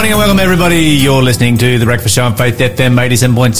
morning and welcome everybody. You're listening to The Breakfast Show on Faith FM 87.6,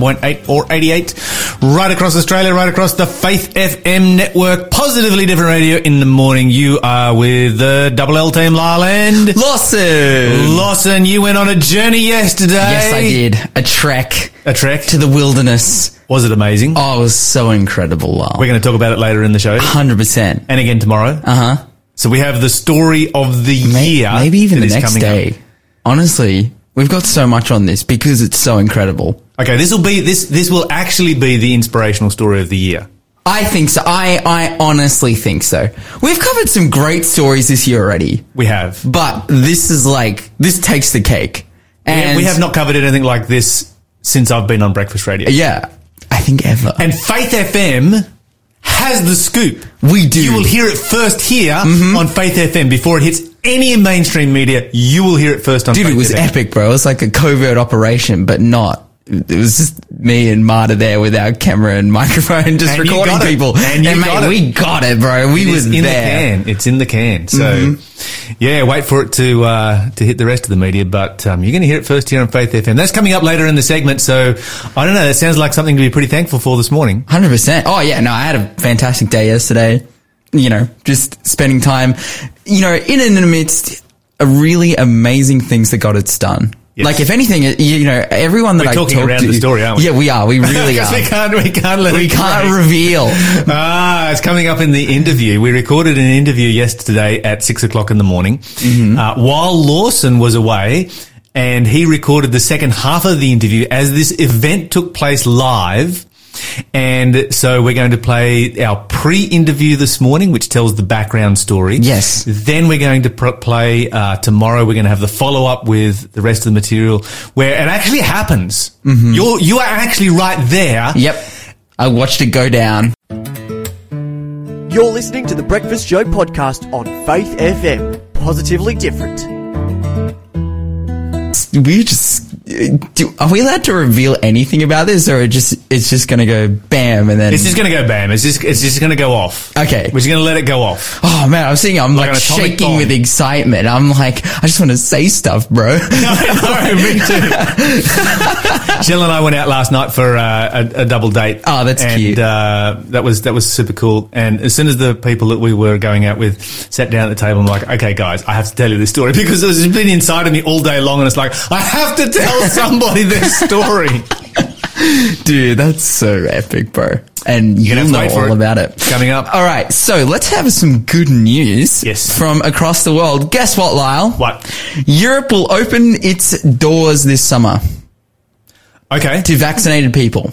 87.8 or 88. Right across Australia, right across the Faith FM network. Positively different radio in the morning. You are with the Double L team, Larland. Lawson. Lawson, you went on a journey yesterday. Yes, I did. A trek A trek. to the wilderness. Was it amazing? Oh, it was so incredible, Lyle. We're going to talk about it later in the show. 100%. And again tomorrow. Uh huh. So we have the story of the Maybe, year. maybe even the next day. up. Honestly, we've got so much on this because it's so incredible. Okay, this will be this this will actually be the inspirational story of the year. I think so. I, I honestly think so. We've covered some great stories this year already, We have. but this is like, this takes the cake. And we have not covered anything like this since I've been on breakfast radio. Yeah. I think ever. And Faith FM has the scoop. We do. You will hear it first here mm-hmm. on Faith FM before it hits any mainstream media. You will hear it first on Dude, it was FM. epic, bro. It was like a covert operation, but not. It was just me and Marta there with our camera and microphone, just And recording people. And you mate, got we got it, bro. We It was in there. the can. It's in the can. So, yeah, wait for it to uh, to hit the rest of the media. But um, you're going to hear it first here on Faith FM. That's coming up later in the segment. So, I don't know. That sounds like something to be pretty thankful for this morning. Hundred percent. Oh yeah, no, I had a fantastic day yesterday. You know, just spending time, you know, in and amidst a really amazing things that got its done. Yes. Like if anything, you, you know, everyone that We're I talking talked around to, the story, aren't we? Yeah, we are. We really are. we can't, we can't let we it can't break. reveal. Ah, it's coming up in the interview. We recorded an interview yesterday at six o'clock in the morning Mm-hmm. uh, while Lawson was away. And he recorded the second half of the interview as this event took place live. And so we're going to play our pre-interview this morning, which tells the background story. Yes. Then we're going to pr- play uh, tomorrow. We're going to have the follow-up with the rest of the material where it actually happens. Mm-hmm. You're you are actually right there. Yep. I watched it go down. You're listening to the Breakfast Show podcast on Faith FM. Positively different. we just do, are we allowed to reveal anything about this or it just it's just gonna go bam and then It's just going to go bam. It's just it's just going to go off. Okay. we're just going to let it go off. oh man i'm seeing i'm Like like, shaking bomb. with excitement i'm like i just want to say stuff bro I know, me too. Jill and I went out last night for uh, a, a double date. Oh, that's and, cute. Uh, that was that was super cool. And as soon as the people that we were going out with sat down at the table, I'm like, okay, guys, I have to tell you this story because it's been inside of me all day long, and it's like I have to tell somebody this story. dude that's so epic bro and gonna you'll have to know all it. about it Coming up. all right so let's have some good news Yes. from across the world guess what lyle What? europe will open its doors this summer Okay. to vaccinated people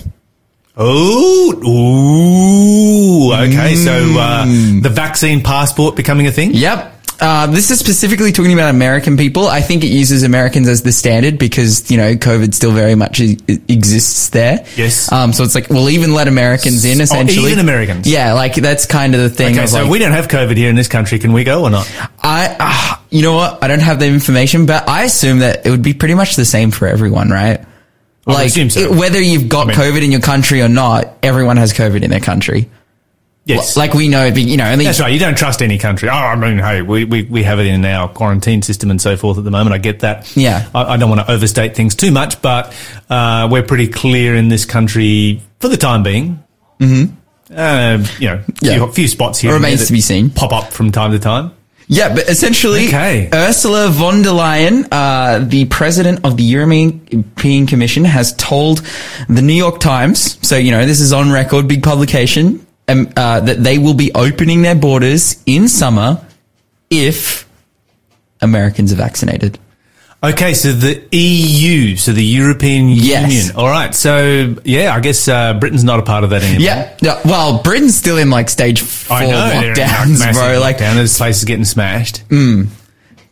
Oh, ooh. Okay, so uh, the vaccine passport becoming a thing. Yep. Uh, this is specifically talking about American people. I think it uses Americans as the standard because, you know, COVID still very much e- exists there. Yes. Um, so it's like, we'll even let Americans in essentially. Oh, even Americans? Yeah, like that's kind of the thing. Okay, so like, we don't have COVID here in this country. Can we go or not? I, uh, you know what? I don't have the information, but I assume that it would be pretty much the same for everyone, right? I Like, assume so. it- whether you've got I mean- COVID in your country or not, everyone has COVID in their country. Yes. Like we know, you know, only That's right. You don't trust any country. Oh, I mean, hey, we, we, we have it in our quarantine system and so forth at the moment. I get that. Yeah. I, I don't want to overstate things too much, but uh, we're pretty clear in this country for the time being. Mm-hmm. Uh, you know, Yeah. few, few spots here Remains to be seen. Pop up from time to time. Yeah, but essentially, Okay. Ursula von der Leyen, uh, the president of the European Commission, has told the New York Times, so, you know, this is on record, big publication, um, uh, that they will be opening their borders in summer if Americans are vaccinated. Okay, so the EU, so the European Yes. Union. All right, so yeah, I guess uh, Britain's not a part of that anymore. Yeah. yeah. Well, Britain's still in like stage four I know. lockdowns, bro. Like, lockdown. There's places getting smashed.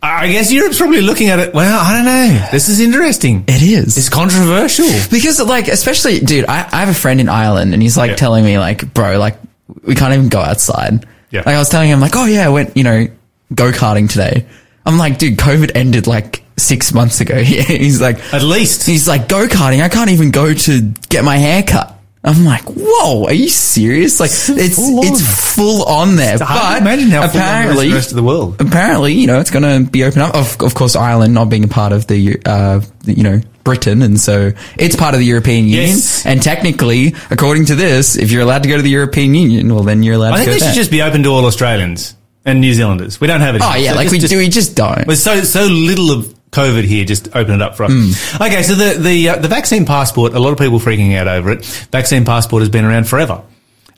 I guess Europe's probably looking at it. Well, I don't know. This is interesting. it is. It's controversial. Because like, especially, dude, I, I have a friend in Ireland and he's like Yeah. telling me like, bro, like we can't even go outside. Yeah. Like I was telling him like, oh yeah, I went, you know, go karting today. I'm like, dude, COVID ended like six months ago. Yeah. He's like, At least. he's like, go karting. I can't even go to get my hair cut. I'm like, whoa, are you serious? Like, it's full on. it's full on there. It's but to imagine how on the apparently, rest of the world. apparently, you know, it's going to be open up. Of, of course, Ireland not being a part of the, uh, the, you know, Britain, and so it's part of the European Union. Yes. And technically, according to this, if you're allowed to go to the European Union, well, then you're allowed I to think they there. should just be open to all Australians and New Zealanders. We don't have it. oh here. yeah, So like just- we just- do, we just don't. There's so so little of COVID here. Just open it up for us. Hmm. Okay, so the the uh, the vaccine passport. A lot of people freaking out over it. Vaccine passport has been around forever.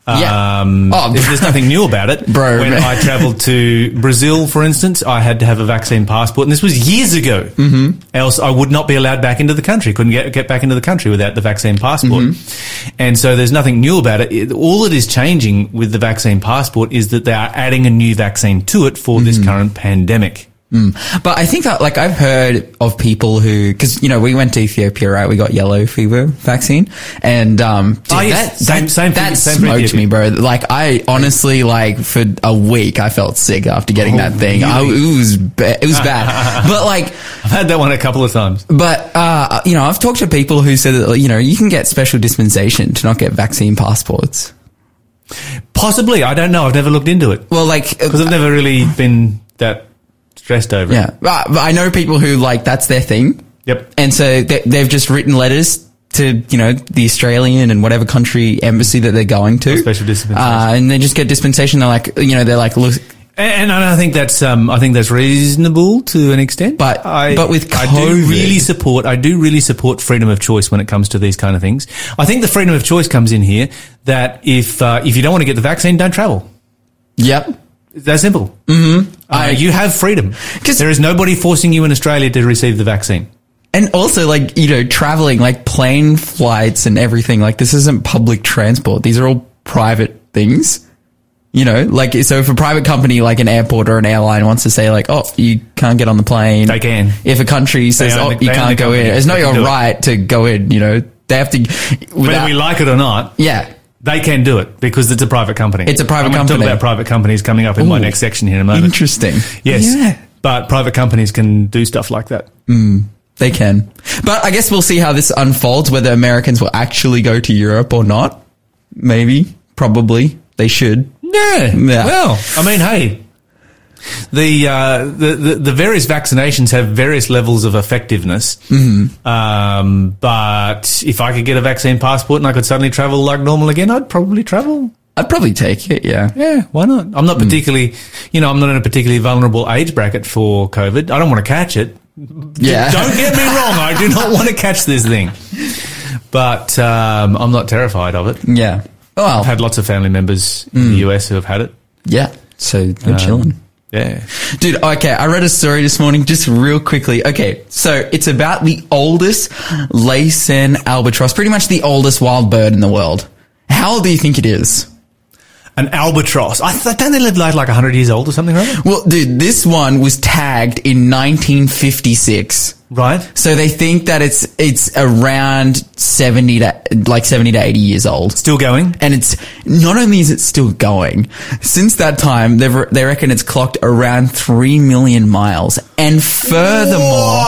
Yeah. Um, Oh, there's, there's nothing new about it. Bro. When I travelled to Brazil, for instance, I had to have a vaccine passport, and this was years ago. Mm-hmm. Else, I would not be allowed back into the country. Couldn't get get back into the country without the vaccine passport. Mm-hmm. And so, there's nothing new about it. it. All that is changing with the vaccine passport is that they are adding a new vaccine to it for Mm-hmm. this current pandemic. But I think that, like, I've heard of people who, because you know, we went to Ethiopia, right? We got yellow fever vaccine, and um, dude, Oh, yes. that Same- that, same that same smoked me, bro. Like, I honestly, like, for a week, I felt sick after getting that thing. I, Oh, it was ba- it was bad, but like. I've had that one a couple of times. But uh, you know, I've talked to people who said that you know you can get special dispensation to not get vaccine passports. Possibly, I don't know. I've never looked into it Well, like because I've never really been that stressed over yeah, it. but, I know people who like that's their thing. Yep. And so they, they've just written letters to you know the Australian and whatever country embassy that they're going to, special dispensation. uh, and they just get dispensation. They're like, you know, they're like, look, And, and I think that's um, I think that's reasonable to an extent. But- I, but with COVID, I do really support I do really support freedom of choice when it comes to these kind of things. I think the freedom of choice comes in here that if uh, if you don't want to get the vaccine, don't travel. yep, It's that simple. Mm-hmm. Uh, you have freedom 'Cause- there is nobody forcing you in Australia to receive the vaccine. and also like you know traveling, like plane flights and everything. Like this isn't public transport; these are all private things. You know, like so if a private company like an airport or an airline wants to say like, oh, you can't get on the plane, They can. If a country says, oh, the- you can't go in, it's not your do it. right to go in. You know, they have to. Whether we like it or not, yeah, They can do it because it's a private company. It's a private I'm company. Talk about private companies coming up in my next section here in a moment. interesting. Yes, yeah. but private companies can do stuff like that. Mm, they can. But I guess we'll see how this unfolds, whether Americans will actually go to Europe or not. Maybe. Probably. They should. Yeah. Yeah. Well, I mean, hey, the, uh, the the the various vaccinations have various levels of effectiveness. Mm-hmm. Um, but if I could get a vaccine passport and I could suddenly travel like normal again, I'd probably travel. I'd probably take it, yeah. Yeah, why not? I'm not particularly, you know, I'm not in a particularly vulnerable age bracket for COVID. I don't want to catch it. Yeah. Don't get me wrong. I do not want to catch this thing. But um, I'm not terrified of it. Yeah. Well, I've had lots of family members in Mm. the US who have had it. yeah. So they're chilling. Yeah. Dude, okay, I read a story this morning just real quickly. Okay, so it's about the oldest Laysan albatross, pretty much the oldest wild bird in the world. How old do you think it is? An albatross. I th- don't they live like like 100 years old or something, right? Well, dude, this one was tagged in 1956. Right. So they think that it's it's around 70 to like 70 to 80 years old. Still going. And it's not only is it still going, since that time they they reckon it's clocked around 3 million miles. And furthermore,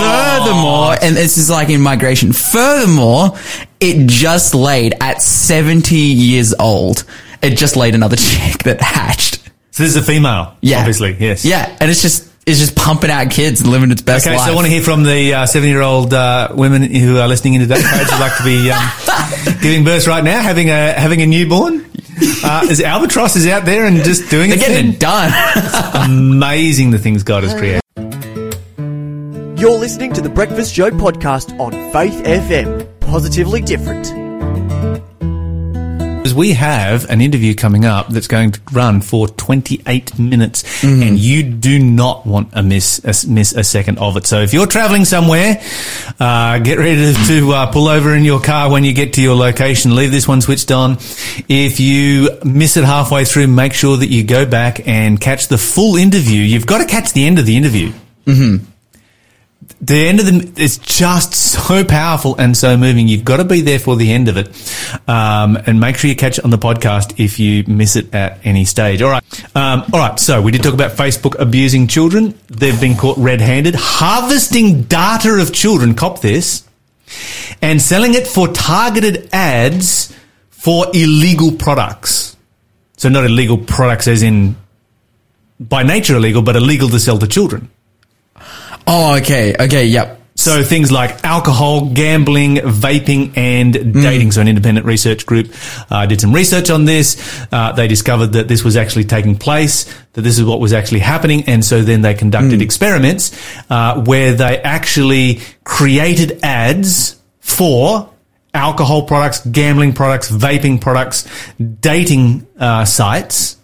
furthermore, and this is like in migration. Furthermore, it just laid at 70 years old. It just laid another chick that hatched. So this is a female. Yeah. Obviously, yes. Yeah, and it's just it's just pumping out kids and living its best Okay, life. so I want to hear from the uh, seven-year-old uh, women who are listening in today. Perhaps would like to be um, giving birth right now, having a having a newborn. Uh, is albatross is out there and just doing They're its getting thing. it done. Amazing the things God has created. You're listening to the Breakfast Show podcast on Faith FM. Positively different. Because we have an interview coming up that's going to run for 28 minutes, Mm-hmm. and you do not want to miss a, miss a second of it. So if you're traveling somewhere, uh, get ready to, to uh, pull over in your car when you get to your location. Leave this one switched on. If you miss it halfway through, make sure that you go back and catch the full interview. You've got to catch the end of the interview the end of the it's just so powerful and so moving. You've got to be there for the end of it, um, and make sure you catch it on the podcast if you miss it at any stage. All right, um, all right. So we did talk about Facebook abusing children. They've been caught red-handed, harvesting data of children. Cop this. and selling it for targeted ads for illegal products. So not illegal products as in by nature illegal, but illegal to sell to children. Oh, okay. Okay. Yep. So things like alcohol, gambling, vaping, and dating. So an independent research group uh, did some research on this. Uh, they discovered that this was actually taking place, that this is what was actually happening, and so then they conducted experiments uh, where they actually created ads for alcohol products, gambling products, vaping products, dating uh, sites.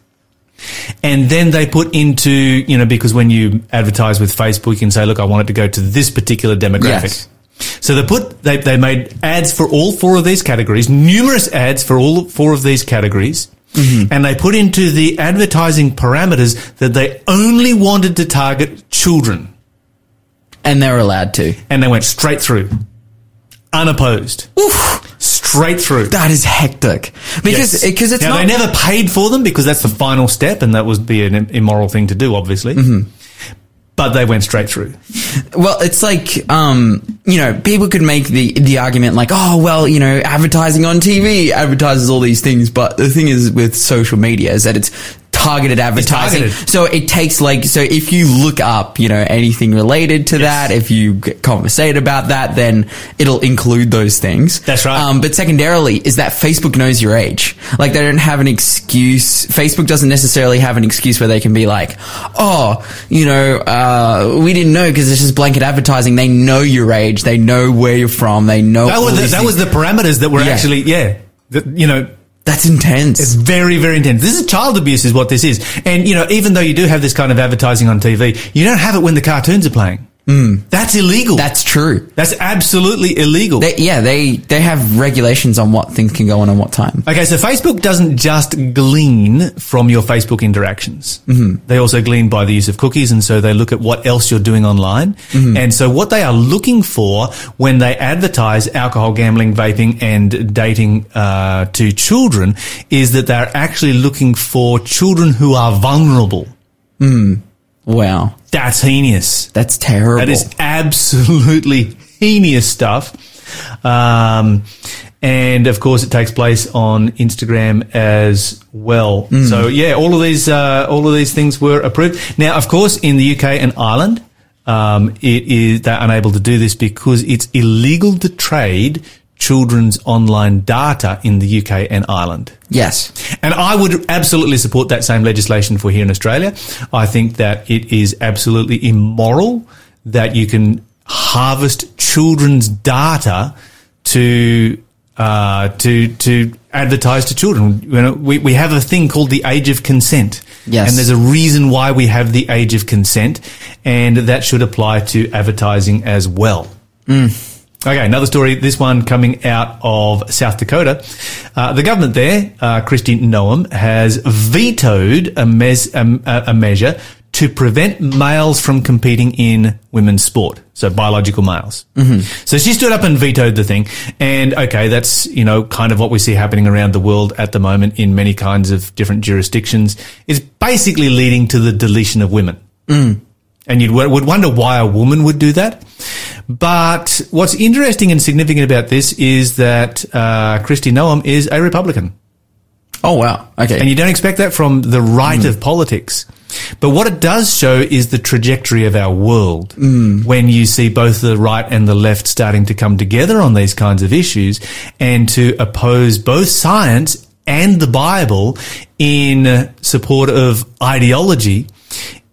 And then they put into, you know, because when you advertise with Facebook, you can say, look, I want it to go to this particular demographic. Yes. So they put, they, they made ads for all four of these categories, numerous ads for all four of these categories. Mm-hmm. And they put into the advertising parameters that they only wanted to target children. And they're allowed to. And they went straight through. Unopposed. Straight through. That is hectic because Yes. because it's now not they never paid for them because that's the final step, and that would be an immoral thing to do, obviously. Mm-hmm. But they went straight through. Well, it's like, um, you know, people could make the, the argument like, oh, well, you know, advertising on TV advertises all these things. But the thing is with social media is that it's targeted advertising. targeted. So it takes like, so if you look up, you know, anything related to that, if you get conversate about that, then it'll include those things. That's right. Um, but secondarily is that Facebook knows your age. Like they don't have an excuse. Facebook doesn't necessarily have an excuse where they can be like, oh, you know, uh, we didn't know because it's just blanket advertising. They know your age. They know where you're from. They know. That was the, that was the parameters that were Yeah. actually yeah. The, you know, That's intense. it's very very intense. This is child abuse, is what this is. And you know, even though you do have this kind of advertising on TV, you don't have it when the cartoons are playing. Mm. That's illegal. That's true. That's absolutely illegal. They, yeah, they they have regulations on what things can go on and what time. Okay, so Facebook doesn't just glean from your Facebook interactions. Mm-hmm. They also glean by the use of cookies, and so they look at what else you're doing online. And so what they are looking for when they advertise alcohol, gambling, vaping, and dating uh, to children is that they're actually looking for children who are vulnerable. Wow, That's heinous. that's terrible. That is absolutely heinous stuff. Um, and of course, it takes place on Instagram as well. So yeah, all of these, uh, all of these things were approved. Now, of course, in the UK and Ireland, um, it is they're unable to do this because it's illegal to trade children's online data in the UK and Ireland. yes. And I would absolutely support that same legislation for here in Australia. I think that it is absolutely immoral that you can harvest children's data to uh, to to advertise to children. You know, we, we have a thing called the age of consent. Yes. And there's a reason why we have the age of consent, and that should apply to advertising as well. Okay, another story. This one coming out of South Dakota. Uh, the government there, uh, Kristi Noem, has vetoed a, mes- um, a, a measure to prevent males from competing in women's sport. So biological males. Mm-hmm. So she stood up and vetoed the thing. And okay, that's, you know, kind of what we see happening around the world at the moment in many kinds of different jurisdictions is basically leading to the deletion of women. And you would wonder why a woman would do that. But what's interesting and significant about this is that uh, Kristi Noem is a Republican. Oh wow. Okay. And you don't expect that from the right of politics. But what it does show is the trajectory of our world. When you see both the right and the left starting to come together on these kinds of issues and to oppose both science and the Bible in support of ideology,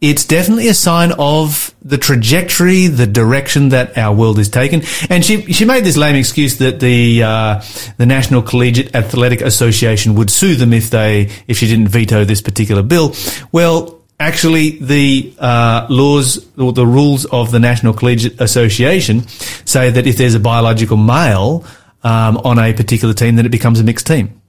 it's definitely a sign of the trajectory, the direction that our world is taken. And she she made this lame excuse that the uh, the National Collegiate Athletic Association would sue them if they if she didn't veto this particular bill. Well. Actually, the uh, laws or the rules of the National Collegiate Association say that if there's a biological male um, on a particular team, then it becomes a mixed team.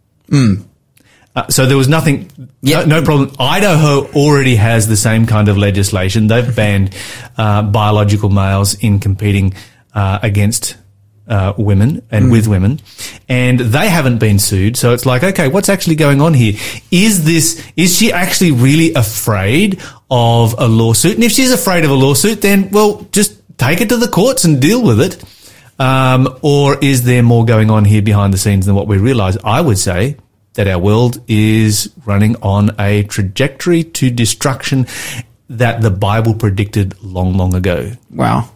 Uh, so there was nothing, Yeah. no, no problem. Idaho already has the same kind of legislation. They've banned uh, biological males in competing uh, against uh, women and with women, and they haven't been sued. So it's like, okay, what's actually going on here? Is this is she actually really afraid of a lawsuit? And if she's afraid of a lawsuit, then well, just take it to the courts and deal with it. Um, or is there more going on here behind the scenes than what we realize? I would say that our world is running on a trajectory to destruction that the Bible predicted long, long ago. Wow.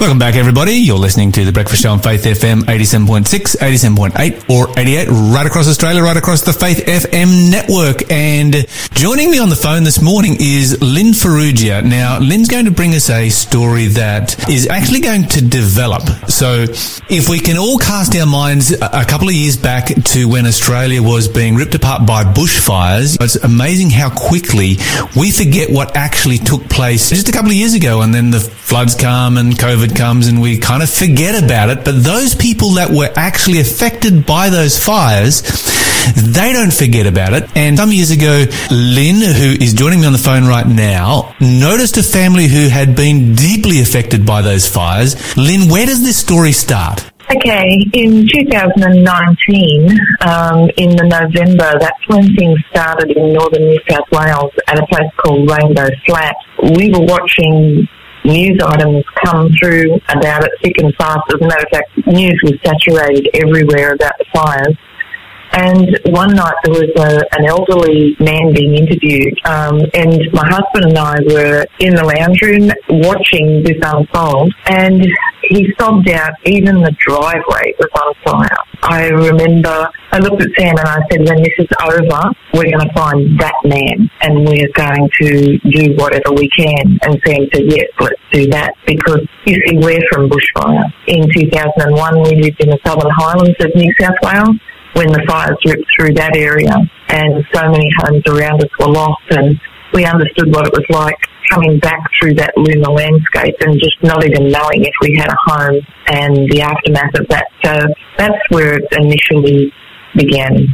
Welcome back, everybody. You're listening to The Breakfast Show on Faith FM 87.6, 87.8, or 88, right across Australia, right across the Faith FM network. And joining me on the phone this morning is Lynn Ferrugia. Now, Lynn's going to bring us a story that is actually going to develop. So, if we can all cast our minds a couple of years back to when Australia was being ripped apart by bushfires, it's amazing how quickly we forget what actually took place just a couple of years ago. And then the floods come and COVID comes and we kind of forget about it. But those people that were actually affected by those fires, they don't forget about it. And some years ago, Lynn, who is joining me on the phone right now, noticed a family who had been deeply affected by those fires. Lynn, where does this story start? Okay, in 2019, um, in the November, that's when things started in northern New South Wales at a place called Rainbow Flat. We were watching news items come through about it thick and fast. As a matter of fact, news was saturated everywhere about the fires. And one night there was a, an elderly man being interviewed, um, and my husband and I were in the lounge room watching this unfold, and he sobbed out, even the driveway was on fire. I remember I looked at Sam and I said, when this is over, we're going to find that man and we're going to do whatever we can. And Sam said, yes, let's do that because you see, we're from bushfire. In 2001, we lived in the Southern Highlands of New South Wales when the fires ripped through that area and so many homes around us were lost and we understood what it was like coming back through that lunar landscape and just not even knowing if we had a home and the aftermath of that. So that's where it initially began.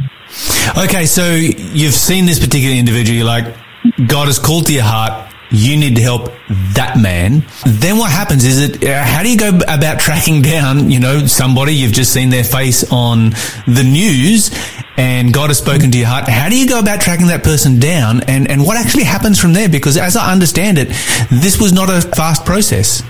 Okay, so you've seen this particular individual, you're like, God has called to your heart, you need to help that man. Then what happens is it, uh, how do you go about tracking down, you know, somebody you've just seen their face on the news and God has spoken to your heart. How do you go about tracking that person down and, and what actually happens from there? Because as I understand it, this was not a fast process.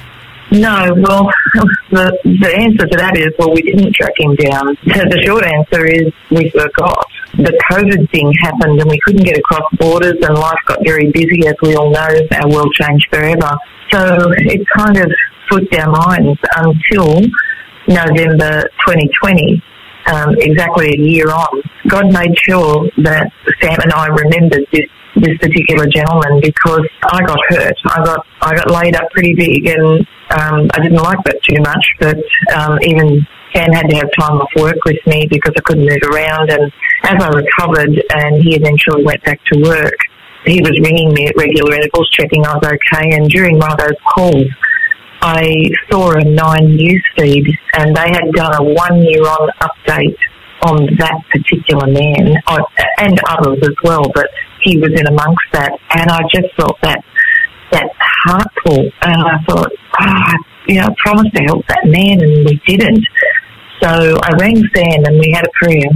No, well, the, the answer to that is, well, we didn't track him down. The short answer is we forgot. The COVID thing happened and we couldn't get across borders and life got very busy, as we all know. Our world changed forever. So it kind of flipped our minds until November 2020, um, exactly a year on. God made sure that Sam and I remembered this this particular gentleman because I got hurt. I got I got laid up pretty big, and um, I didn't like that too much. But um, even Sam had to have time off work with me because I couldn't move around. And as I recovered, and he eventually went back to work, he was ringing me at regular intervals, checking I was okay. And during one of those calls, I saw a Nine News feed, and they had done a one-year-on update on that particular man, uh, and others as well. But he was in amongst that, and I just felt that that heart pull, and I thought, ah, oh, you know, I promised to help that man, and we didn't. So I rang Sam, and we had a prayer,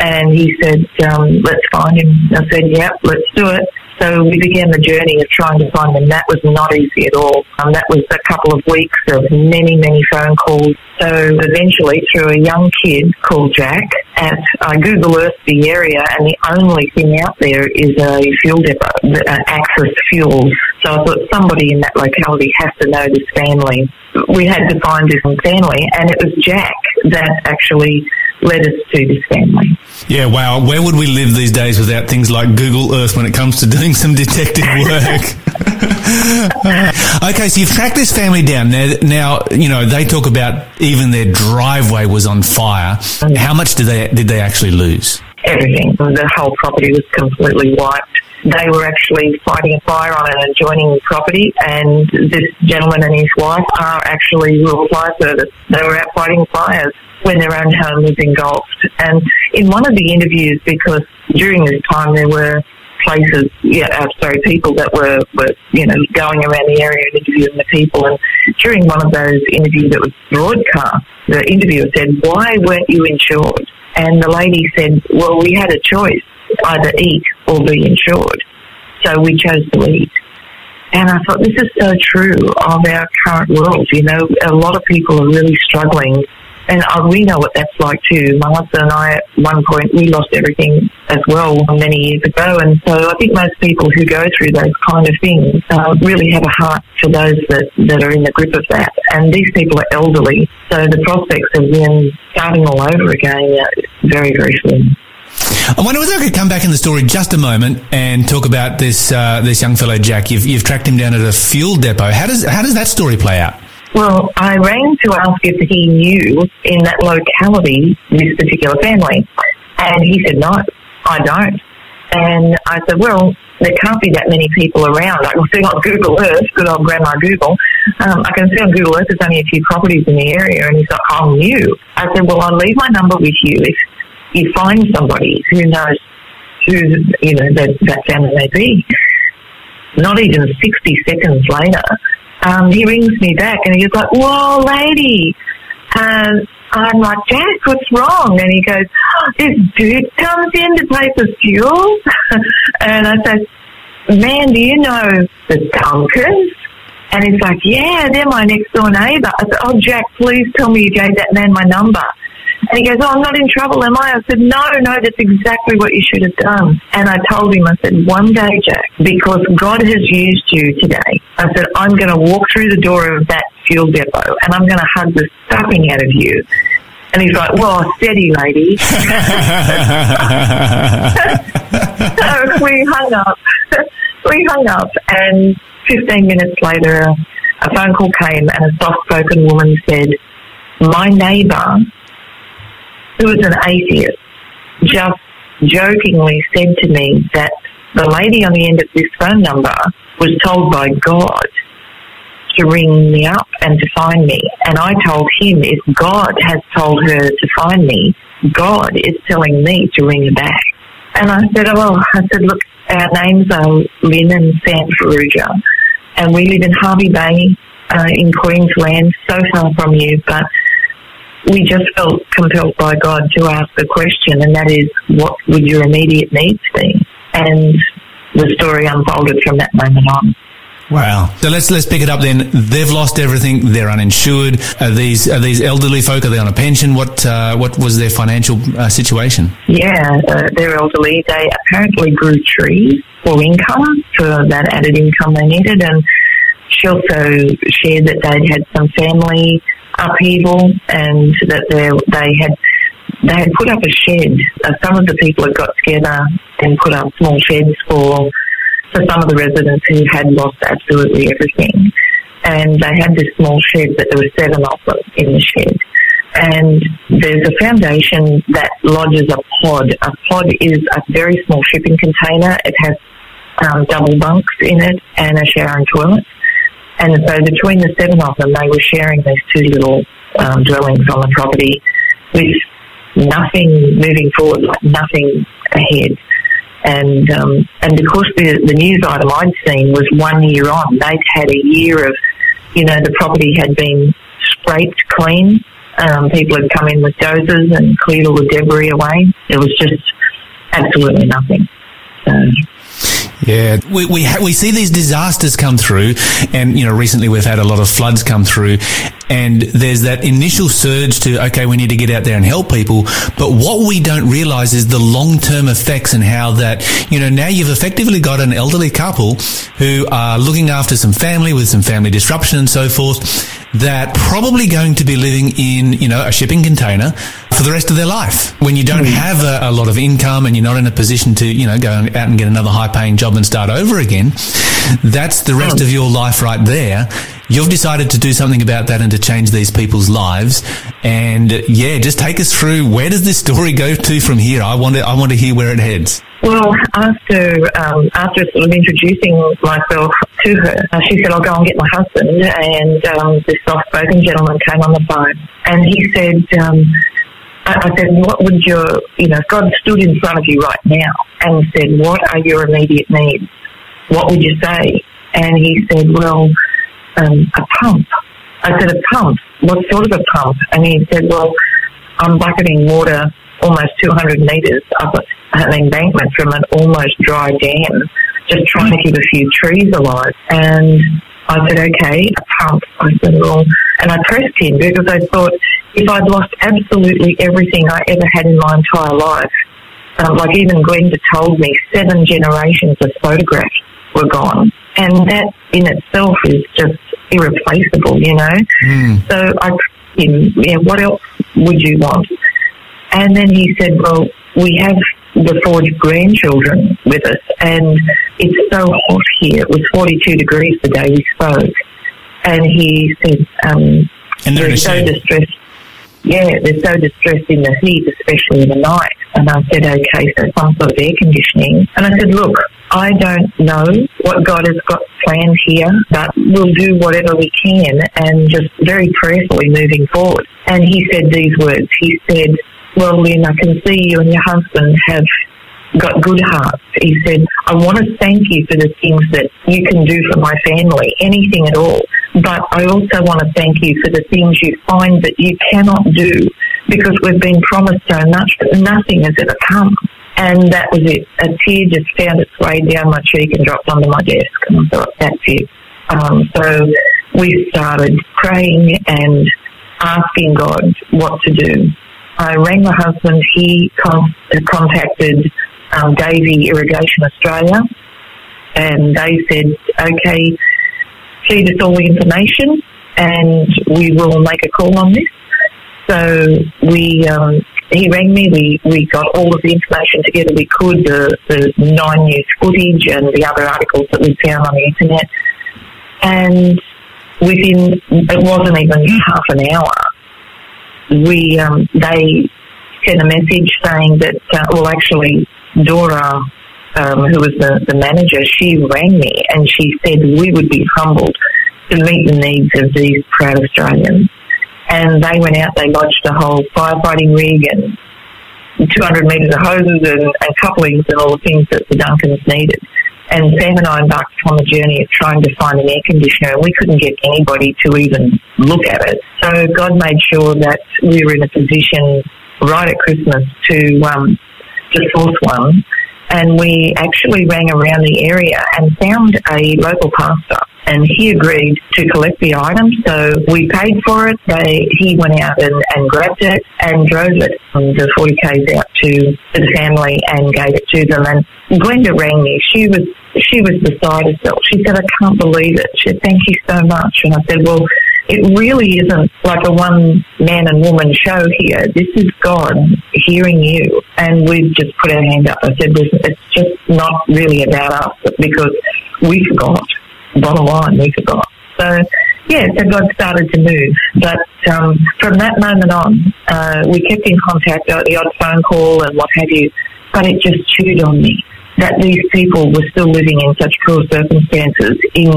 and he said, um, "Let's find him." I said, "Yep, let's do it." So we began the journey of trying to find him. That was not easy at all. Um, that was a couple of weeks of many, many phone calls. So eventually, through a young kid called Jack, at I Google Earth the area, and the only thing out there is a fuel depot, uh, Access Fuels. So I thought somebody in that locality has to know this family. We had to find this family, and it was Jack that actually led us to this family. Yeah, wow. Where would we live these days without things like Google Earth when it comes to doing some detective work? okay, so you've tracked this family down. Now, now, you know, they talk about even their driveway was on fire. Oh, How much did they, did they actually lose? Everything. The whole property was completely wiped they were actually fighting a fire on an adjoining property, and this gentleman and his wife are actually rural fire service. They were out fighting fires when their own home was engulfed. And in one of the interviews, because during this time there were places, yeah, uh, sorry, people that were, were, you know, going around the area and interviewing the people. And during one of those interviews that was broadcast, the interviewer said, why weren't you insured? And the lady said, well, we had a choice, either eat or be insured. So we chose to eat. And I thought this is so true of our current world. You know, a lot of people are really struggling And uh, we know what that's like too. My husband and I, at one point, we lost everything as well many years ago. And so I think most people who go through those kind of things uh, really have a heart for those that, that are in the grip of that. And these people are elderly, so the prospects of them starting all over again are very, very slim. I wonder whether I could come back in the story just a moment and talk about this uh, this young fellow Jack. You've, you've tracked him down at a fuel depot. How does how does that story play out? Well, I rang to ask if he knew in that locality this particular family, and he said no, I don't. And I said, well, there can't be that many people around. I can see on Google Earth, good old grandma Google. Um, I can see on Google Earth there's only a few properties in the area, and he's like, oh, new. I said, well, I'll leave my number with you if you find somebody who knows who you know that that family may be. Not even sixty seconds later, um, he rings me back and he's like, "Whoa, lady!" And I'm like, "Jack, what's wrong?" And he goes, "This dude comes in to pay for fuel," and I said, "Man, do you know the Duncans?" And he's like, "Yeah, they're my next door neighbour." I said, "Oh, Jack, please tell me you gave that man my number." And he goes, Oh, I'm not in trouble, am I? I said, No, no, that's exactly what you should have done. And I told him, I said, One day, Jack, because God has used you today, I said, I'm going to walk through the door of that fuel depot and I'm going to hug the stuffing out of you. And he's like, Well, steady, lady. so we hung up. we hung up, and 15 minutes later, a phone call came, and a soft spoken woman said, My neighbour who was an atheist, just jokingly said to me that the lady on the end of this phone number was told by God to ring me up and to find me. And I told him if God has told her to find me, God is telling me to ring her back. And I said, oh, I said, look, our names are Lynn and Sam Ferrugia, and we live in Hervey Bay uh, in Queensland, so far from you, but we just felt compelled by God to ask the question, and that is, what would your immediate needs be? And the story unfolded from that moment on. Wow. So let's let's pick it up then. They've lost everything. They're uninsured. Are these are these elderly folk? Are they on a pension? What uh, what was their financial uh, situation? Yeah, uh, they're elderly. They apparently grew trees for income for that added income they needed, and she also shared that they'd had some family upheaval and that they, had they had put up a shed. Uh, some of the people had got together and put up small sheds for for some of the residents who had lost absolutely everything. And they had this small shed, but there were seven of them in the shed. And there's a foundation that lodges a pod. A pod is a very small shipping container. It has um, double bunks in it and a shower and toilet. And so between the seven of them, they were sharing these two little um, dwellings on the property with nothing moving forward, like nothing ahead. And um, and because the the news item I'd seen was one year on, they'd had a year of, you know, the property had been scraped clean. Um, people had come in with dozers and cleared all the debris away. It was just absolutely nothing. So, yeah, we we, ha- we see these disasters come through, and you know recently we've had a lot of floods come through, and there's that initial surge to okay, we need to get out there and help people, but what we don't realise is the long term effects and how that you know now you've effectively got an elderly couple who are looking after some family with some family disruption and so forth that probably going to be living in, you know, a shipping container for the rest of their life. When you don't mm. have a, a, lot of income and you're not in a position to, you know, go out and get another high paying job and start over again, that's the rest of your life right there. You've decided to do something about that and to change these people's lives. And yeah, just take us through where does this story go to from here? I want to, I want to hear where it heads. Well, after um, after sort of introducing myself to her, uh, she said, "I'll go and get my husband." And um, this soft-spoken gentleman came on the phone, and he said, um, I, "I said, what would your, you know, God stood in front of you right now and said, what are your immediate needs? What would you say?" And he said, "Well, um, a pump." I said, "A pump? What sort of a pump?" And he said, "Well, I'm bucketing water." almost 200 metres up an embankment from an almost dry dam, just trying to keep a few trees alive. And I said, okay, a pump. I said, well, and I pressed him because I thought if I'd lost absolutely everything I ever had in my entire life, um, like even Glenda told me, seven generations of photographs were gone. And that in itself is just irreplaceable, you know? So I asked him, yeah, what else would you want? And then he said, well, we have the four grandchildren with us and it's so hot here. It was 42 degrees the day we spoke. And he said, um, And they're they're so distressed. Yeah, they're so distressed in the heat, especially in the night. And I said, okay, so some sort of air conditioning. And I said, look, I don't know what God has got planned here, but we'll do whatever we can and just very prayerfully moving forward. And he said these words. He said, well, Lynn, I can see you and your husband have got good hearts. He said, I want to thank you for the things that you can do for my family, anything at all. But I also want to thank you for the things you find that you cannot do because we've been promised so much, but nothing has ever come. And that was it. A tear just found its way down my cheek and dropped onto my desk. And I thought, that's it. Um, so we started praying and asking God what to do. I rang my husband. He con- contacted um, Irrigation Australia, and they said, "Okay, feed us all the information, and we will make a call on this." So we, um, he rang me. We we got all of the information together we could, the the nine news footage and the other articles that we found on the internet, and within it wasn't even half an hour we um, they sent a message saying that uh, well actually Dora um, who was the, the manager she rang me and she said we would be humbled to meet the needs of these proud Australians and they went out they lodged a whole firefighting rig and 200 metres of hoses and, and couplings and all the things that the Duncans needed. And Sam and I embarked on the journey of trying to find an air conditioner, and we couldn't get anybody to even look at it. So God made sure that we were in a position right at Christmas to um, to source one. And we actually rang around the area and found a local pastor, and he agreed to collect the item. So we paid for it. They, he went out and, and grabbed it and drove it from the 40 k's out to, to the family and gave it to them. And Glenda rang me. She was she was beside herself. She said, "I can't believe it." She said, "Thank you so much." And I said, "Well." It really isn't like a one man and woman show here. This is God hearing you. And we've just put our hand up. I said, "Listen, it's just not really about us because we forgot. Bottom line, we forgot. So, yeah, so God started to move. But um, from that moment on, uh, we kept in contact, uh, the odd phone call and what have you. But it just chewed on me that these people were still living in such cruel circumstances in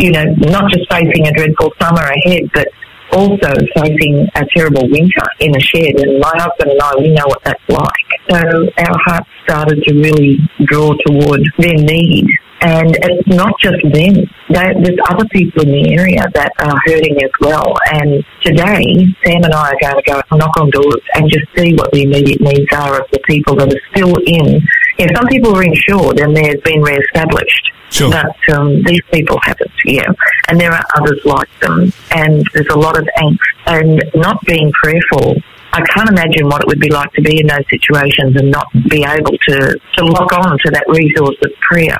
you know, not just facing a dreadful summer ahead, but also facing a terrible winter in a shed. And my husband and I, we know what that's like. So our hearts started to really draw toward their need. And it's not just them. There's other people in the area that are hurting as well. And today, Sam and I are going to go knock on doors and just see what the immediate needs are of the people that are still in. Know, some people are insured and they've been re-established. Sure. But um, these people haven't, yeah. And there are others like them. And there's a lot of angst. And not being prayerful, I can't imagine what it would be like to be in those situations and not be able to, to lock on to that resource of prayer.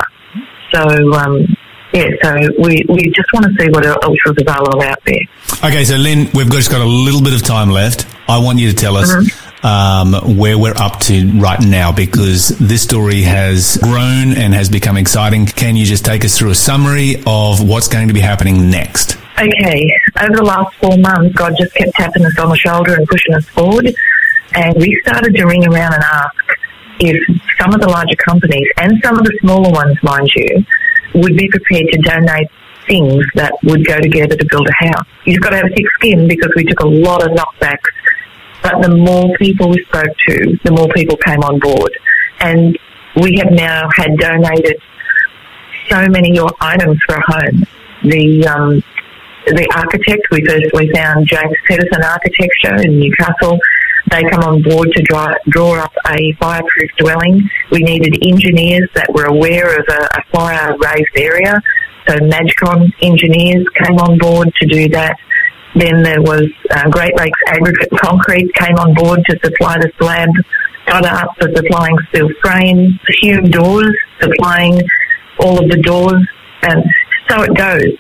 So, um, yeah, so we, we just want to see what else is available out there. Okay, so Lynn, we've just got a little bit of time left. I want you to tell us um, where we're up to right now because this story has grown and has become exciting. Can you just take us through a summary of what's going to be happening next? Okay, over the last four months, God just kept tapping us on the shoulder and pushing us forward. And we started to ring around and ask if some of the larger companies and some of the smaller ones, mind you, would be prepared to donate things that would go together to build a house. You've got to have a thick skin because we took a lot of knockbacks. But the more people we spoke to, the more people came on board. And we have now had donated so many items for a home. The um, the architect, we firstly found James Pedersen Architecture in Newcastle. They come on board to draw, draw up a fireproof dwelling. We needed engineers that were aware of a, a fire raised area. So MAGCON engineers came on board to do that. Then there was uh, Great Lakes Aggregate Concrete came on board to supply the slab. Got up for supplying steel frame. Hume Doors supplying all of the doors. And so it goes.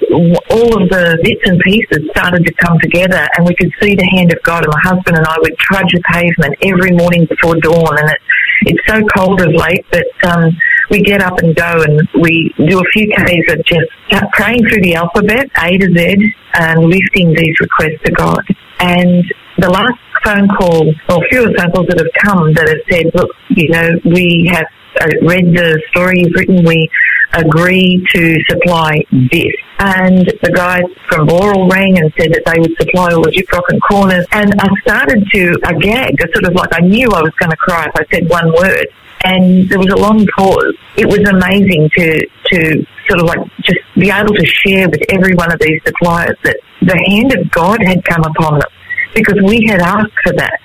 All of the bits and pieces started to come together, and we could see the hand of God. And my husband and I would trudge the pavement every morning before dawn, and it, it's so cold of late, but um, we get up and go, and we do a few Ks of just praying through the alphabet, A to Z, and lifting these requests to God. And the last phone call, or few of the phone calls that have come that have said, look, you know, we have uh, read the story you've written, we agree to supply this. And the guys from Boral rang and said that they would supply all the gyprock and corners. And I started to, a gag, a sort of like I knew I was going to cry if I said one word. And there was a long pause. It was amazing to, to sort of like just be able to share with every one of these suppliers that the hand of God had come upon them because we had asked for that.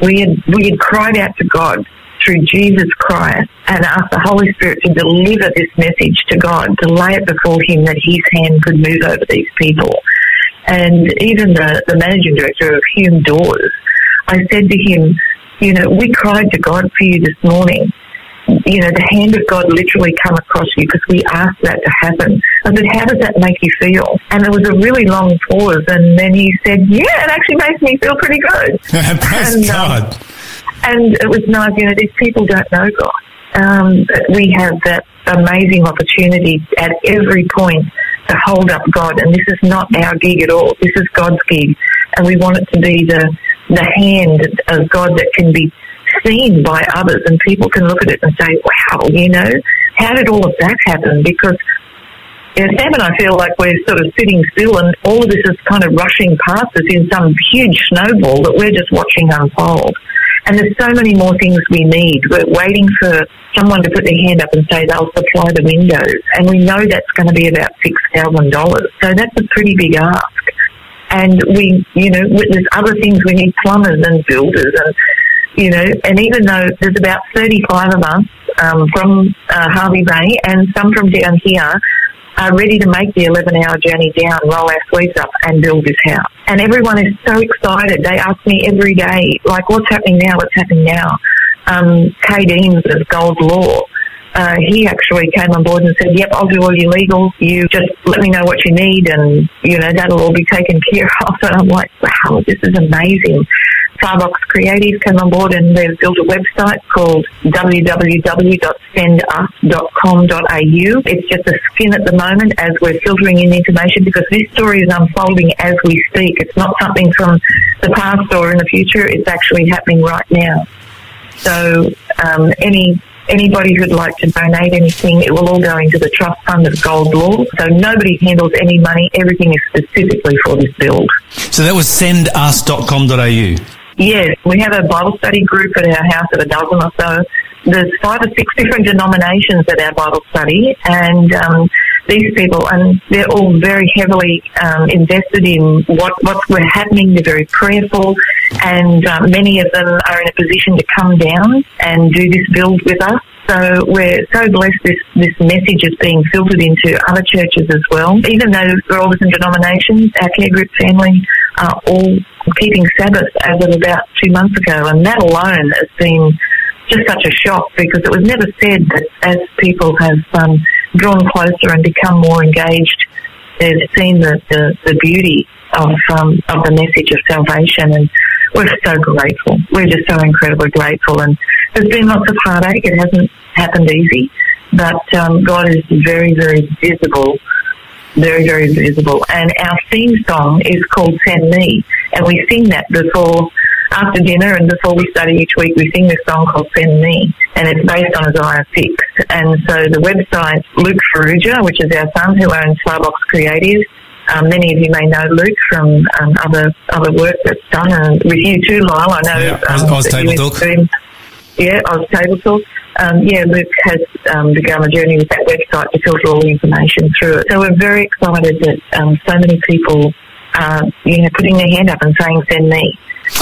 We had, we had cried out to God through Jesus Christ and asked the Holy Spirit to deliver this message to God, to lay it before Him that His hand could move over these people. And even the, the managing director of Hume Doors, I said to him, you know, we cried to God for you this morning. You know, the hand of God literally come across you because we asked that to happen. I said, how does that make you feel? And there was a really long pause and then he said, yeah, it actually makes me feel pretty good. Praise and, um, God. and it was nice, you know, these people don't know God. Um, we have that amazing opportunity at every point to hold up God, and this is not our gig at all. This is God's gig, and we want it to be the the hand of God that can be seen by others, and people can look at it and say, "Wow, you know, how did all of that happen?" Because you know, Sam and I feel like we're sort of sitting still, and all of this is kind of rushing past us in some huge snowball that we're just watching unfold. And there's so many more things we need. We're waiting for someone to put their hand up and say they'll supply the windows. And we know that's going to be about $6,000. So that's a pretty big ask. And we, you know, there's other things we need plumbers and builders and, you know, and even though there's about 35 of us um, from uh, Hervey Bay and some from down here are ready to make the 11 hour journey down, roll our sleeves up and build this house. And everyone is so excited. They ask me every day, like, what's happening now? What's happening now? Um, Kay Deans of Gold Law, uh, he actually came on board and said, yep, I'll do all your legal. You just let me know what you need and, you know, that'll all be taken care of. And I'm like, wow, this is amazing. Starbucks Creative came on board and they've built a website called www.sendus.com.au. It's just a skin at the moment as we're filtering in information because this story is unfolding as we speak. It's not something from the past or in the future. It's actually happening right now. So um, any anybody who'd like to donate anything, it will all go into the trust fund of Gold Law. So nobody handles any money. Everything is specifically for this build. So that was sendus.com.au. Yes, we have a Bible study group at our house of a dozen or so. There's five or six different denominations at our Bible study, and um, these people, and they're all very heavily um, invested in what what's happening. They're very prayerful, and um, many of them are in a position to come down and do this build with us. So we're so blessed this, this message is being filtered into other churches as well. Even though we're all different denominations, our care group family are all keeping Sabbath as of about two months ago, and that alone has been just such a shock because it was never said that as people have um, drawn closer and become more engaged, they've seen the, the, the beauty of um, of the message of salvation, and we're so grateful. We're just so incredibly grateful, and there's been lots of heartache. It hasn't happened easy, but um, God is very, very visible, very, very visible. And our theme song is called "Send Me," and we sing that before after dinner and before we study each week, we sing this song called Send Me, and it's based on Isaiah 6. And so the website, Luke Farrugia, which is our son who owns Starbucks Creative, um, many of you may know Luke from um, other other work that's done, and with you too, Lyle. I know. Yeah, Oz, um, Oz Table Talk. him. Yeah, Oz Table Talk. Um, yeah, Luke has um, begun a journey with that website to filter all the information through it. So we're very excited that um, so many people are, you know, putting their hand up and saying, "Send me,"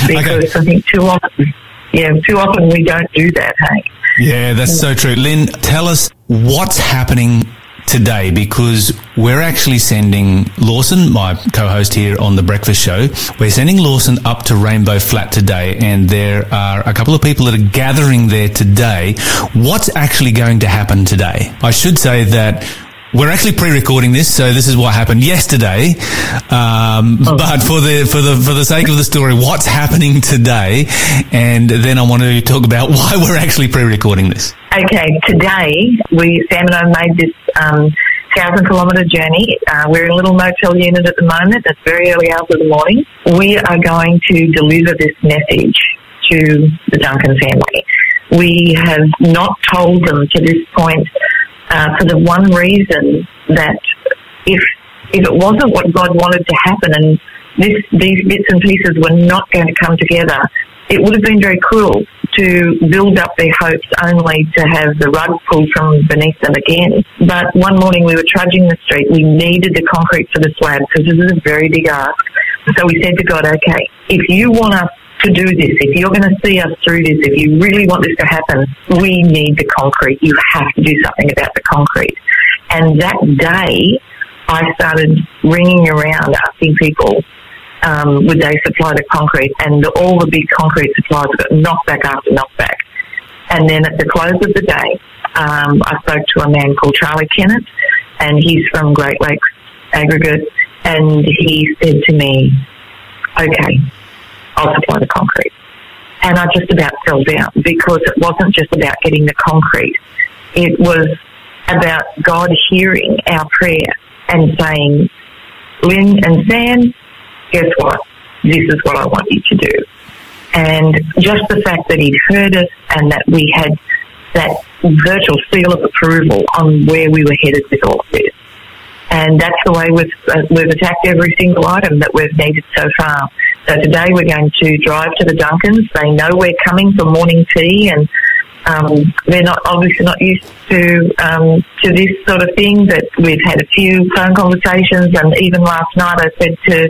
because I think too often, yeah, too often we don't do that. Hey. Yeah, that's so true. Lynn, tell us what's happening today because we're actually sending Lawson, my co-host here on the Breakfast Show, we're sending Lawson up to Rainbow Flat today, and there are a couple of people that are gathering there today. What's actually going to happen today? I should say that we're actually pre-recording this, so this is what happened yesterday. Um, Oh. But for the for the for the sake of the story, what's happening today, and then I want to talk about why we're actually pre-recording this. Okay, today we Sam and I made this um, thousand kilometre journey. Uh, we're in a little motel unit at the moment. It's very early hours of the morning. We are going to deliver this message to the Duncan family. We have not told them to this point uh, for the one reason that if if it wasn't what God wanted to happen and this, these bits and pieces were not going to come together, it would have been very cruel to build up their hopes only to have the rug pulled from beneath them again. But one morning we were trudging the street. We needed the concrete for the slab because this is a very big ask. So we said to God, okay, if you want us to do this, if you're going to see us through this, if you really want this to happen, we need the concrete. You have to do something about the concrete. And that day, I started ringing around asking people um, would they supply the concrete, and all the big concrete suppliers got knocked back after knocked back. And then at the close of the day, um, I spoke to a man called Charlie Kennett, and he's from Great Lakes Aggregate, and he said to me, "Okay, I'll supply the concrete." And I just about fell down because it wasn't just about getting the concrete; it was about God hearing our prayer and saying, "Lynn and Sam, guess what? This is what I want you to do." And just the fact that he'd heard us and that we had that virtual seal of approval on where we were headed with all of this. And that's the way we've, uh, we've attacked every single item that we've needed so far. So today we're going to drive to the Duncans. They know we're coming for morning tea and um, they're not obviously not used to um, to this sort of thing, but we've had a few phone conversations and even last night I said to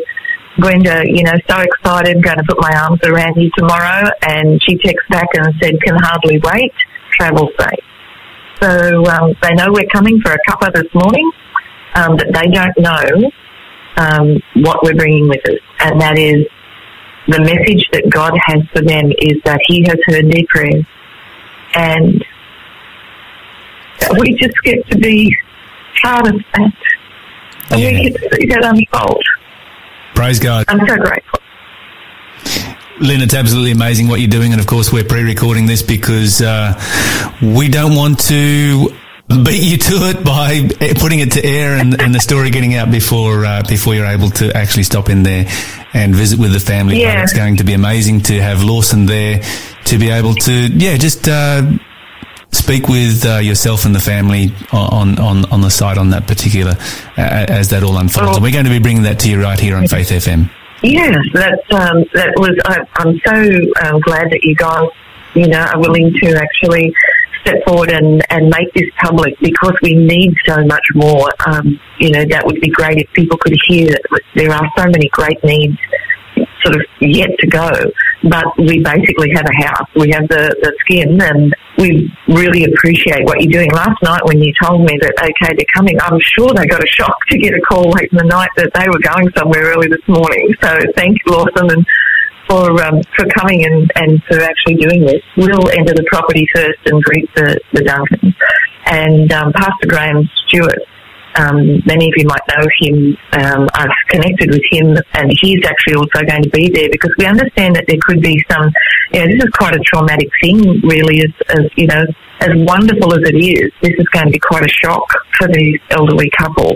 Gwenda, you know, so excited, going to put my arms around you tomorrow. And she texted back and said, can hardly wait, travel safe. So um, they know we're coming for a cuppa this morning, um, but they don't know um, what we're bringing with us. And that is the message that God has for them is that He has heard their prayers. And we just get to be part of that. And Yeah. we get to see that unfold. Praise God. I'm so grateful. Lynn, it's absolutely amazing what you're doing. And of course, we're pre-recording this because uh, we don't want to beat you to it by putting it to air and, and the story getting out before uh, before you're able to actually stop in there and visit with the family. Yeah. It's going to be amazing to have Lawson there to be able to, yeah, just uh, speak with uh, yourself and the family on, on, on the site on that particular, uh, as that all unfolds. Oh. And we're going to be bringing that to you right here on Faith FM. Yes, that um, that was. I, I'm so um, glad that you guys, you know, are willing to actually step forward and, and make this public because we need so much more. Um, you know, that would be great if people could hear that there are so many great needs sort of yet to go. But we basically have a house. We have the, the skin and we really appreciate what you're doing. Last night when you told me that, okay, they're coming, I'm sure they got a shock to get a call late in the night that they were going somewhere early this morning. So thank you, Lawson, and for, um, for coming and, and for actually doing this. We'll enter the property first and greet the, the Duncans. And um, Pastor Graham Stewart um, many of you might know him. Um, I've connected with him, and he's actually also going to be there because we understand that there could be some. You know, this is quite a traumatic thing, really. As, as you know, as wonderful as it is, this is going to be quite a shock for the elderly couple.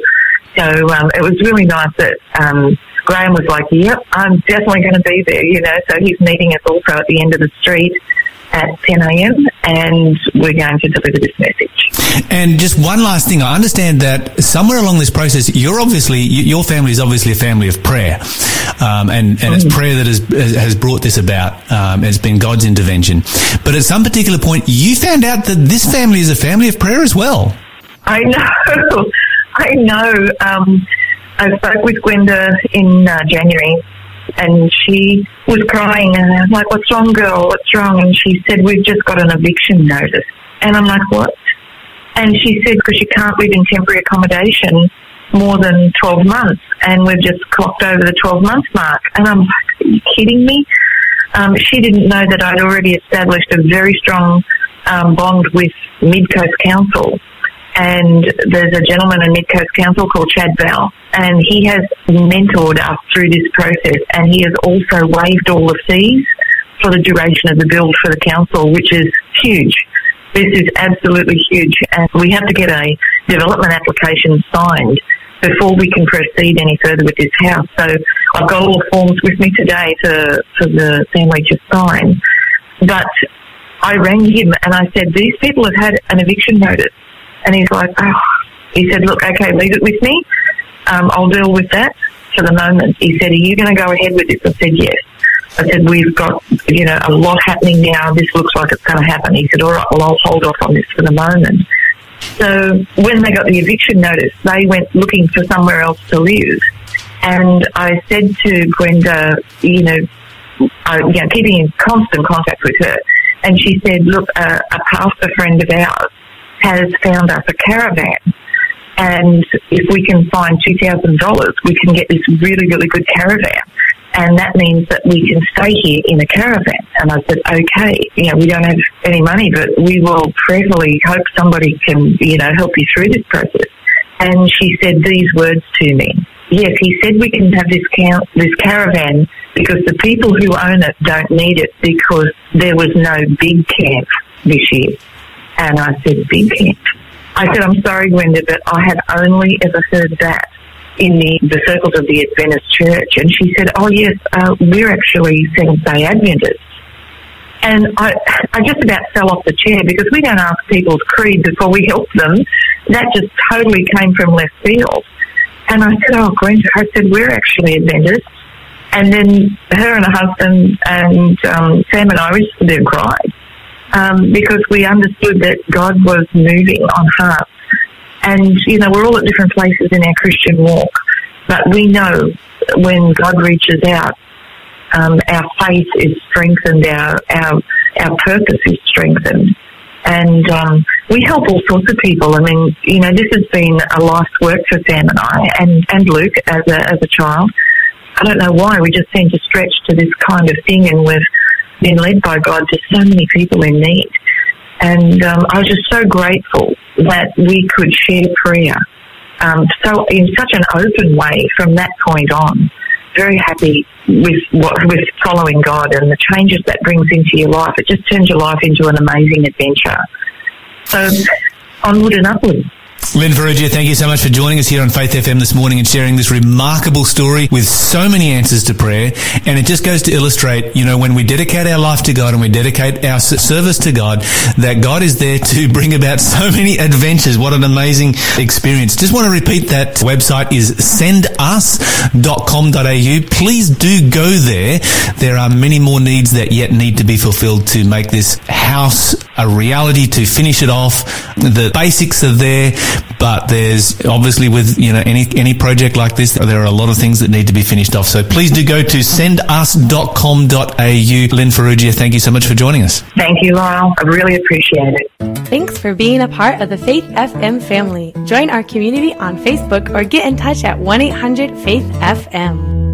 So um, it was really nice that um, Graham was like, "Yep, I'm definitely going to be there." You know, so he's meeting us also at the end of the street at 10 a.m. and we're going to deliver this message. And just one last thing, I understand that somewhere along this process, you're obviously your family is obviously a family of prayer, um, and and it's prayer that has has brought this about. Um, it's been God's intervention, but at some particular point, you found out that this family is a family of prayer as well. I know, I know. Um, I spoke with Gwenda in uh, January, and she was crying, and I'm like, "What's wrong, girl? What's wrong?" And she said, "We've just got an eviction notice." And I'm like, "What?" And she said, because she can't live in temporary accommodation more than 12 months. And we've just clocked over the 12 month mark. And I'm like, are you kidding me? Um, she didn't know that I'd already established a very strong um, bond with Mid Coast Council. And there's a gentleman in Mid Coast Council called Chad Bell, and he has mentored us through this process. And he has also waived all the fees for the duration of the build for the council, which is huge. This is absolutely huge, and we have to get a development application signed before we can proceed any further with this house. So I've got all the forms with me today to, for the family to sign. But I rang him and I said, these people have had an eviction notice. And he's like, oh, he said, look, okay, leave it with me. Um, I'll deal with that for the moment. He said, are you going to go ahead with this? I said, yes. I said, we've got, you know, a lot happening now. This looks like it's going to happen. He said, all right, well, I'll hold off on this for the moment. So when they got the eviction notice, they went looking for somewhere else to live. And I said to Gwenda, you know, I, you know, keeping in constant contact with her, and she said, look, a, a pastor friend of ours has found us a caravan. And if we can find $2,000, we can get this really, really good caravan and that means that we can stay here in a caravan. And I said, okay, you know, we don't have any money, but we will prayerfully hope somebody can, you know, help you through this process. And she said these words to me. Yes, he said we can have this this caravan because the people who own it don't need it because there was no big camp this year. And I said, camp. I said, I'm sorry, Gwenda, but I had only ever heard that in the, the circles of the Adventist church. And she said, oh, yes, uh, we're actually Seventh-day Adventists. And I, I just about fell off the chair because we don't ask people's creed before we help them. That just totally came from left field. And I said, oh, Gwenda, I said, we're actually Adventists. And then her and her husband and um, Sam and I, we just cried um, because we understood that God was moving on hearts and, you know, we're all at different places in our Christian walk, but we know when God reaches out, um, our faith is strengthened, our, our, our purpose is strengthened. And um, we help all sorts of people. I mean, you know, this has been a life's work for Sam and I, and, and Luke as a, as a child. I don't know why, we just seem to stretch to this kind of thing, and we've been led by God to so many people in need. And um, I was just so grateful that we could share prayer um, so in such an open way from that point on. Very happy with what, with following God and the changes that brings into your life. It just turns your life into an amazing adventure. So onward and upward. Lynn Farrugia, thank you so much for joining us here on Faith FM this morning and sharing this remarkable story with so many answers to prayer. And it just goes to illustrate, you know, when we dedicate our life to God and we dedicate our service to God, that God is there to bring about so many adventures. What an amazing experience. Just want to repeat that website is sendus.com.au. Please do go there. There are many more needs that yet need to be fulfilled to make this house a reality, to finish it off. The basics are there but there's obviously with, you know, any, any project like this, there are a lot of things that need to be finished off. So please do go to sendus.com.au. Lynn Farrugia, thank you so much for joining us. Thank you, Lyle. I really appreciate it. Thanks for being a part of the Faith FM family. Join our community on Facebook or get in touch at 1 800 Faith FM.